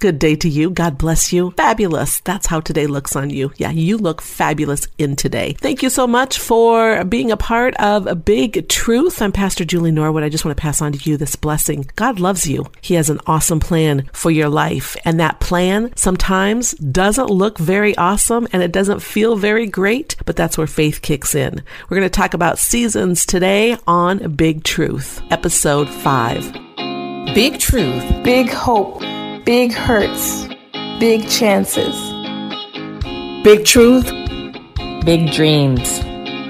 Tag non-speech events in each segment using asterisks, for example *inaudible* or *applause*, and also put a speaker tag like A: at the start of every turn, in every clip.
A: Good day to you. God bless you. Fabulous. That's how today looks on you. Yeah, you look fabulous in today. Thank you so much for being a part of a big truth. I'm Pastor Julie Norwood. I just want to pass on to you this blessing. God loves you. He has an awesome plan for your life. And that plan sometimes doesn't look very awesome and it doesn't feel very great, but that's where faith kicks in. We're going to talk about seasons today on Big Truth, episode five.
B: Big Truth.
C: Big hope. Big hurts. Big chances.
B: Big Truth. Big dreams.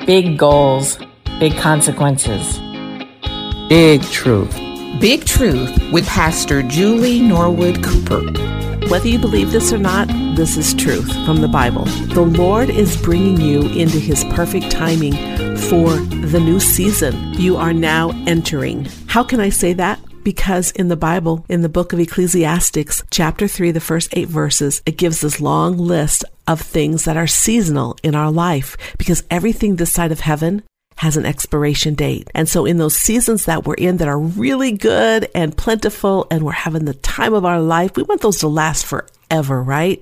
B: Big goals. Big consequences.
D: Big Truth.
B: Big Truth with Pastor Julie Norwood Cooper.
A: Whether you believe this or not, this is truth from the Bible. The Lord is bringing you into His perfect timing for the new season you are now entering. How can I say that? Because in the Bible, in the book of Ecclesiastes, chapter 3, the first eight verses, it gives this long list of things that are seasonal in our life because everything this side of heaven has an expiration date. And so in those seasons that we're in that are really good and plentiful and we're having the time of our life, we want those to last forever, right?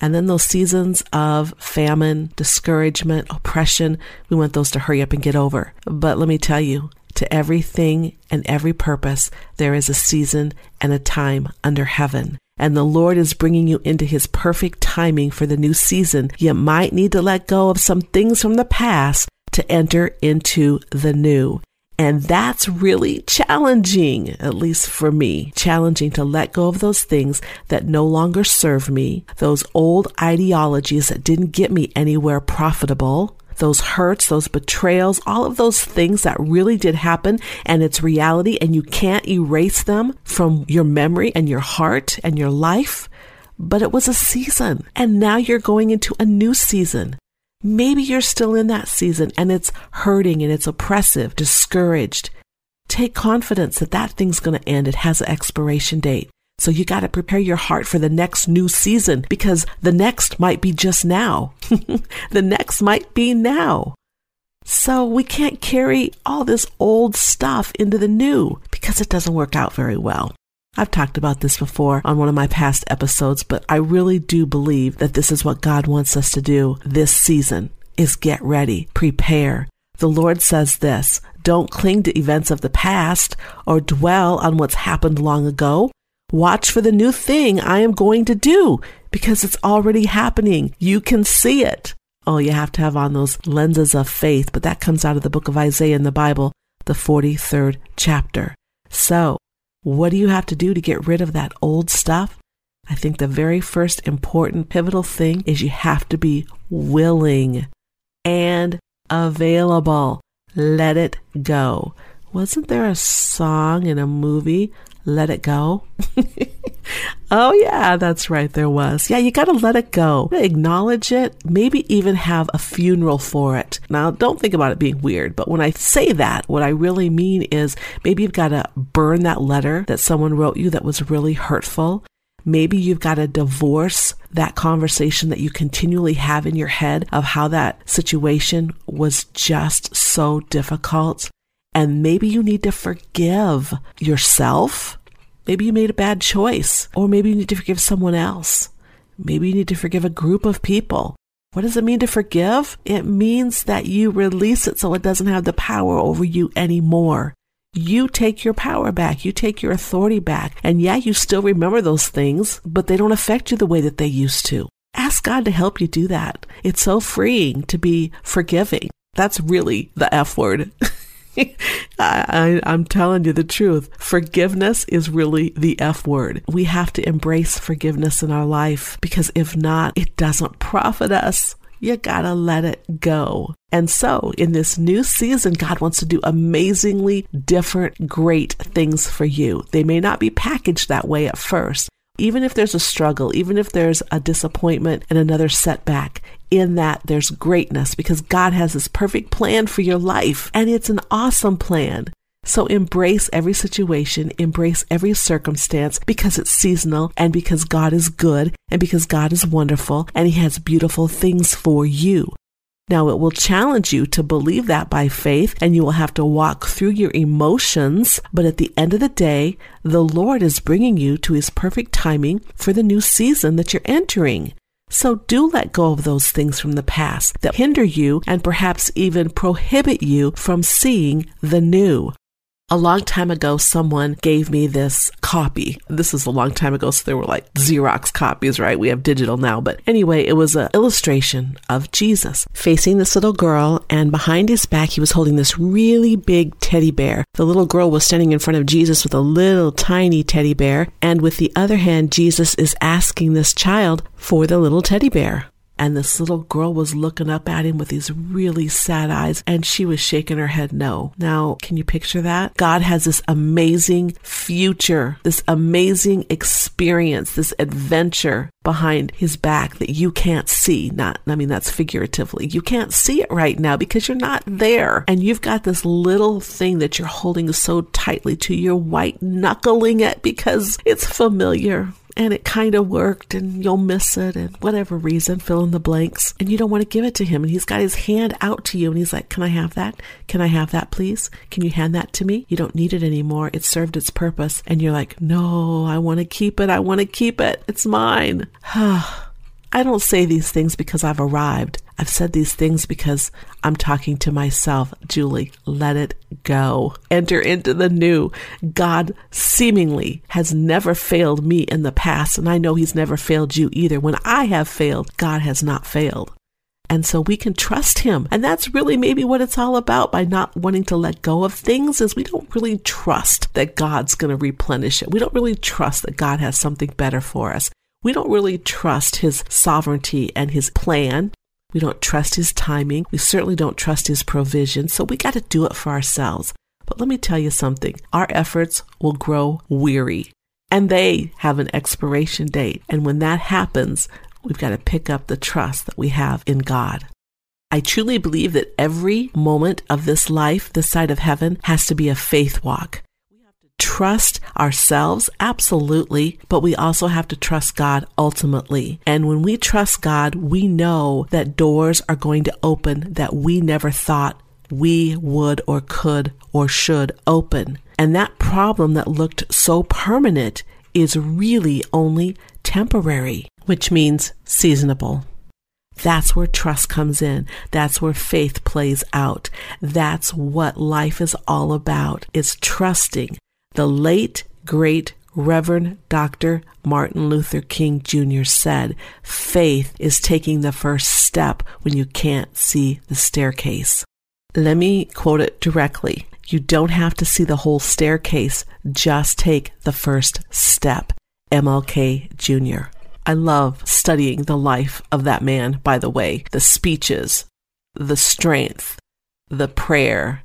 A: And then those seasons of famine, discouragement, oppression, we want those to hurry up and get over. But let me tell you, to everything and every purpose, there is a season and a time under heaven. And the Lord is bringing you into his perfect timing for the new season. You might need to let go of some things from the past to enter into the new. And that's really challenging, at least for me, challenging to let go of those things that no longer serve me, those old ideologies that didn't get me anywhere profitable, those hurts, those betrayals, all of those things that really did happen and it's reality and you can't erase them from your memory and your heart and your life. But it was a season and now you're going into a new season. Maybe you're still in that season and it's hurting and it's oppressive, discouraged. Take confidence that that thing's going to end. It has an expiration date. So you got to prepare your heart for the next new season because the next might be just now. *laughs* the next might be now. So we can't carry all this old stuff into the new because it doesn't work out very well. I've talked about this before on one of my past episodes, but I really do believe that this is what God wants us to do this season is get ready, prepare. The Lord says this, don't cling to events of the past or dwell on what's happened long ago. Watch for the new thing I am going to do because it's already happening. You can see it. Oh, you have to have on those lenses of faith, but that comes out of the book of Isaiah in the Bible, the 43rd chapter. So, what do you have to do to get rid of that old stuff? I think the very first important pivotal thing is you have to be willing and available. Let it go. Wasn't there a song in a movie let it go? *laughs* oh, yeah, that's right. There was. Yeah, you got to let it go. Acknowledge it. Maybe even have a funeral for it. Now, don't think about it being weird, but when I say that, what I really mean is maybe you've got to burn that letter that someone wrote you that was really hurtful. Maybe you've got to divorce that conversation that you continually have in your head of how that situation was just so difficult. And maybe you need to forgive yourself Maybe you made a bad choice, or maybe you need to forgive someone else. Maybe you need to forgive a group of people. What does it mean to forgive? It means that you release it so it doesn't have the power over you anymore. You take your power back. You take your authority back. And yeah, you still remember those things, but they don't affect you the way that they used to. Ask God to help you do that. It's so freeing to be forgiving. That's really the F word. *laughs* *laughs* I, am telling you the truth. Forgiveness is really the F word. We have to embrace forgiveness in our life because if not, it doesn't profit us. You gotta let it go. And so, in this new season, God wants to do amazingly different, great things for you. They may not be packaged that way at first, Even if there's a struggle, even if there's a disappointment and another setback, in that there's greatness because God has this perfect plan for your life and it's an awesome plan. So embrace every situation, embrace every circumstance because it's seasonal and because God is good and because God is wonderful and He has beautiful things for you. Now, it will challenge you to believe that by faith, and you will have to walk through your emotions. But at the end of the day, the Lord is bringing you to His perfect timing for the new season that you're entering. So do let go of those things from the past that hinder you and perhaps even prohibit you from seeing the new. A long time ago, someone gave me this copy. This is a long time ago, so there were like Xerox copies, right? We have digital now. But anyway, it was an illustration of Jesus facing this little girl, and behind his back, he was holding this really big teddy bear. The little girl was standing in front of Jesus with a little tiny teddy bear, and with the other hand, Jesus is asking this child for the little teddy bear. And this little girl was looking up at him with these really sad eyes and she was shaking her head no. Now, can you picture that? God has this amazing future, this amazing experience, this adventure behind his back that you can't see. Not, I mean, that's figuratively. You can't see it right now because you're not mm-hmm. there. And you've got this little thing that you're holding so tightly to. You're white knuckling it because it's familiar and it kind of worked and you'll miss it and whatever reason, fill in the blanks. And you don't want to give it to him. And he's got his hand out to you and he's like, Can I have that? Can I have that, please? Can you hand that to me? You don't need it anymore. It served its purpose. And you're like, No, I want to keep it. I want to keep it. It's mine. I don't say these things because I've arrived. I've said these things because I'm talking to myself. Julie, let it go. Enter into the new. God seemingly has never failed me in the past, and I know He's never failed you either. When I have failed, God has not failed. And so we can trust him. And that's really maybe what it's all about by not wanting to let go of things is we don't really trust that God's going to replenish it. We don't really trust that God has something better for us. We don't really trust his sovereignty and his plan. We don't trust his timing. We certainly don't trust his provision. So we got to do it for ourselves. But let me tell you something our efforts will grow weary and they have an expiration date. And when that happens, we've got to pick up the trust that we have in God. I truly believe that every moment of this life, this side of heaven, has to be a faith walk trust ourselves? Absolutely. But we also have to trust God ultimately. And when we trust God, we know that doors are going to open that we never thought we would or could or should open. And that problem that looked so permanent is really only temporary, which means seasonable. That's where trust comes in. That's where faith plays out. That's what life is all about. It's trusting the late, great Reverend Dr. Martin Luther King Jr. said, faith is taking the first step when you can't see the staircase. Let me quote it directly. You don't have to see the whole staircase, just take the first step. MLK Jr. I love studying the life of that man, by the way, the speeches, the strength, the prayer,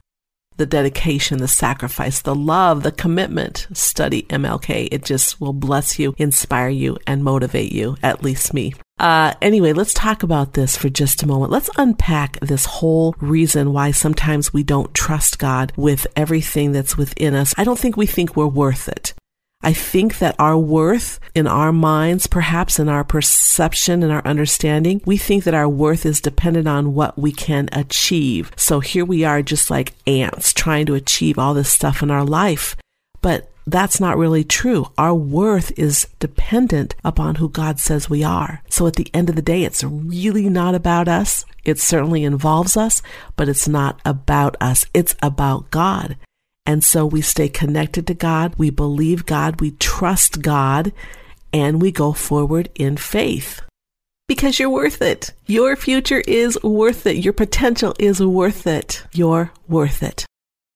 A: the dedication, the sacrifice, the love, the commitment. Study MLK. It just will bless you, inspire you, and motivate you, at least me. Uh, anyway, let's talk about this for just a moment. Let's unpack this whole reason why sometimes we don't trust God with everything that's within us. I don't think we think we're worth it. I think that our worth in our minds, perhaps in our perception and our understanding, we think that our worth is dependent on what we can achieve. So here we are just like ants trying to achieve all this stuff in our life. But that's not really true. Our worth is dependent upon who God says we are. So at the end of the day, it's really not about us. It certainly involves us, but it's not about us. It's about God. And so we stay connected to God, we believe God, we trust God, and we go forward in faith. Because you're worth it. Your future is worth it. Your potential is worth it. You're worth it.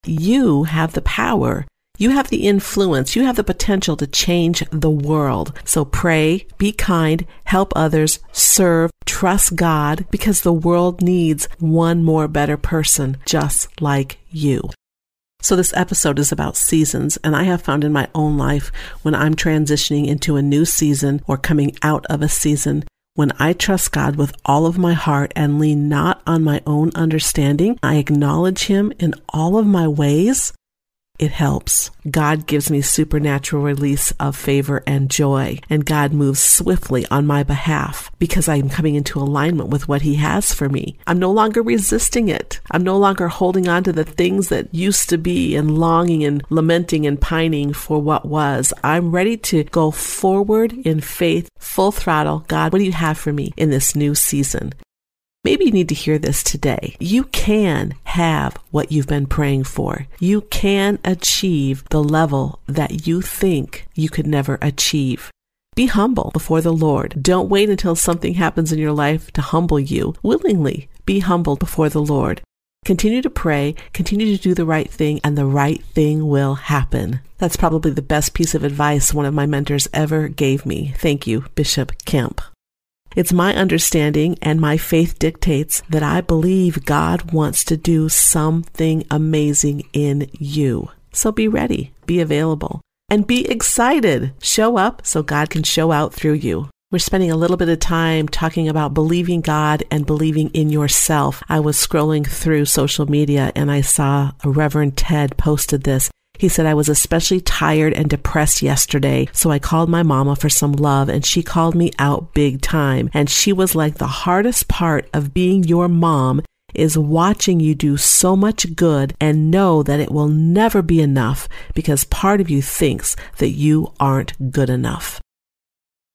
A: You have the power. You have the influence. You have the potential to change the world. So pray, be kind, help others, serve, trust God because the world needs one more better person just like you. So, this episode is about seasons, and I have found in my own life when I'm transitioning into a new season or coming out of a season, when I trust God with all of my heart and lean not on my own understanding, I acknowledge Him in all of my ways, it helps. God gives me supernatural release of favor and joy, and God moves swiftly on my behalf because I'm coming into alignment with what He has for me. I'm no longer resisting it. I'm no longer holding on to the things that used to be and longing and lamenting and pining for what was. I'm ready to go forward in faith, full throttle. God, what do you have for me in this new season? Maybe you need to hear this today. You can have what you've been praying for. You can achieve the level that you think you could never achieve. Be humble before the Lord. Don't wait until something happens in your life to humble you. Willingly be humble before the Lord. Continue to pray, continue to do the right thing, and the right thing will happen. That's probably the best piece of advice one of my mentors ever gave me. Thank you, Bishop Kemp. It's my understanding and my faith dictates that I believe God wants to do something amazing in you. So be ready, be available, and be excited. Show up so God can show out through you. We're spending a little bit of time talking about believing God and believing in yourself. I was scrolling through social media and I saw a Reverend Ted posted this. He said, I was especially tired and depressed yesterday, so I called my mama for some love and she called me out big time. And she was like, the hardest part of being your mom is watching you do so much good and know that it will never be enough because part of you thinks that you aren't good enough.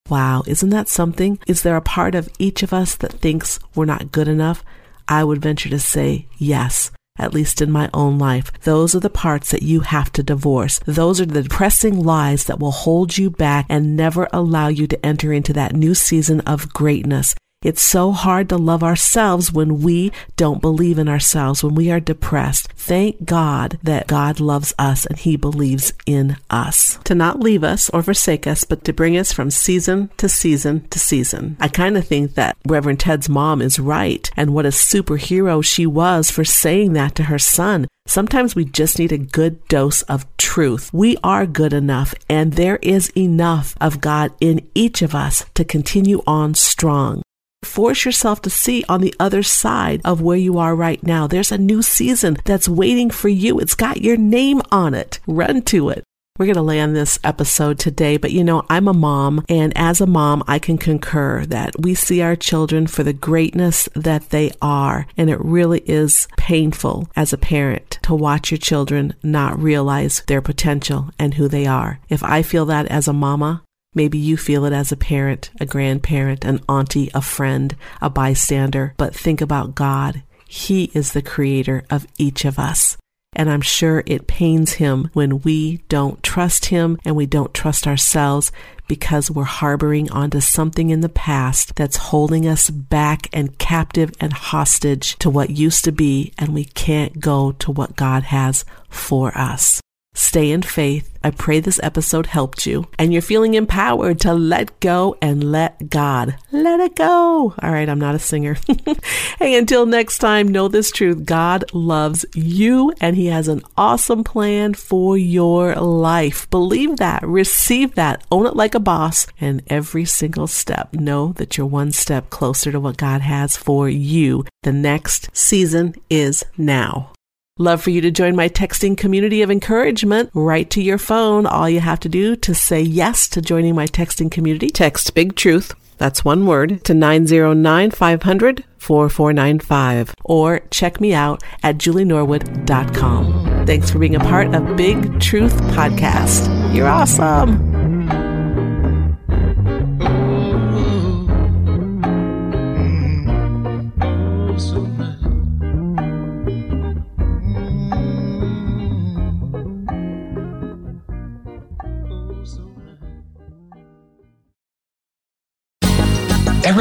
A: Wow, isn't that something? Is there a part of each of us that thinks we're not good enough? I would venture to say yes at least in my own life. Those are the parts that you have to divorce. Those are the depressing lies that will hold you back and never allow you to enter into that new season of greatness. It's so hard to love ourselves when we don't believe in ourselves, when we are depressed. Thank God that God loves us and He believes in us. To not leave us or forsake us, but to bring us from season to season to season. I kind of think that Reverend Ted's mom is right, and what a superhero she was for saying that to her son. Sometimes we just need a good dose of truth. We are good enough, and there is enough of God in each of us to continue on strong. Force yourself to see on the other side of where you are right now. There's a new season that's waiting for you. It's got your name on it. Run to it. We're going to land this episode today, but you know, I'm a mom, and as a mom, I can concur that we see our children for the greatness that they are. And it really is painful as a parent to watch your children not realize their potential and who they are. If I feel that as a mama, Maybe you feel it as a parent, a grandparent, an auntie, a friend, a bystander, but think about God. He is the creator of each of us. And I'm sure it pains him when we don't trust him and we don't trust ourselves because we're harboring onto something in the past that's holding us back and captive and hostage to what used to be, and we can't go to what God has for us. Stay in faith. I pray this episode helped you and you're feeling empowered to let go and let God. Let it go. All right, I'm not a singer. *laughs* hey, until next time, know this truth God loves you and He has an awesome plan for your life. Believe that, receive that, own it like a boss, and every single step, know that you're one step closer to what God has for you. The next season is now. Love for you to join my texting community of encouragement right to your phone. All you have to do to say yes to joining my texting community, text Big Truth. That's one word to 909 500 4495 or check me out at julienorwood.com. Thanks for being a part of Big Truth Podcast. You're awesome.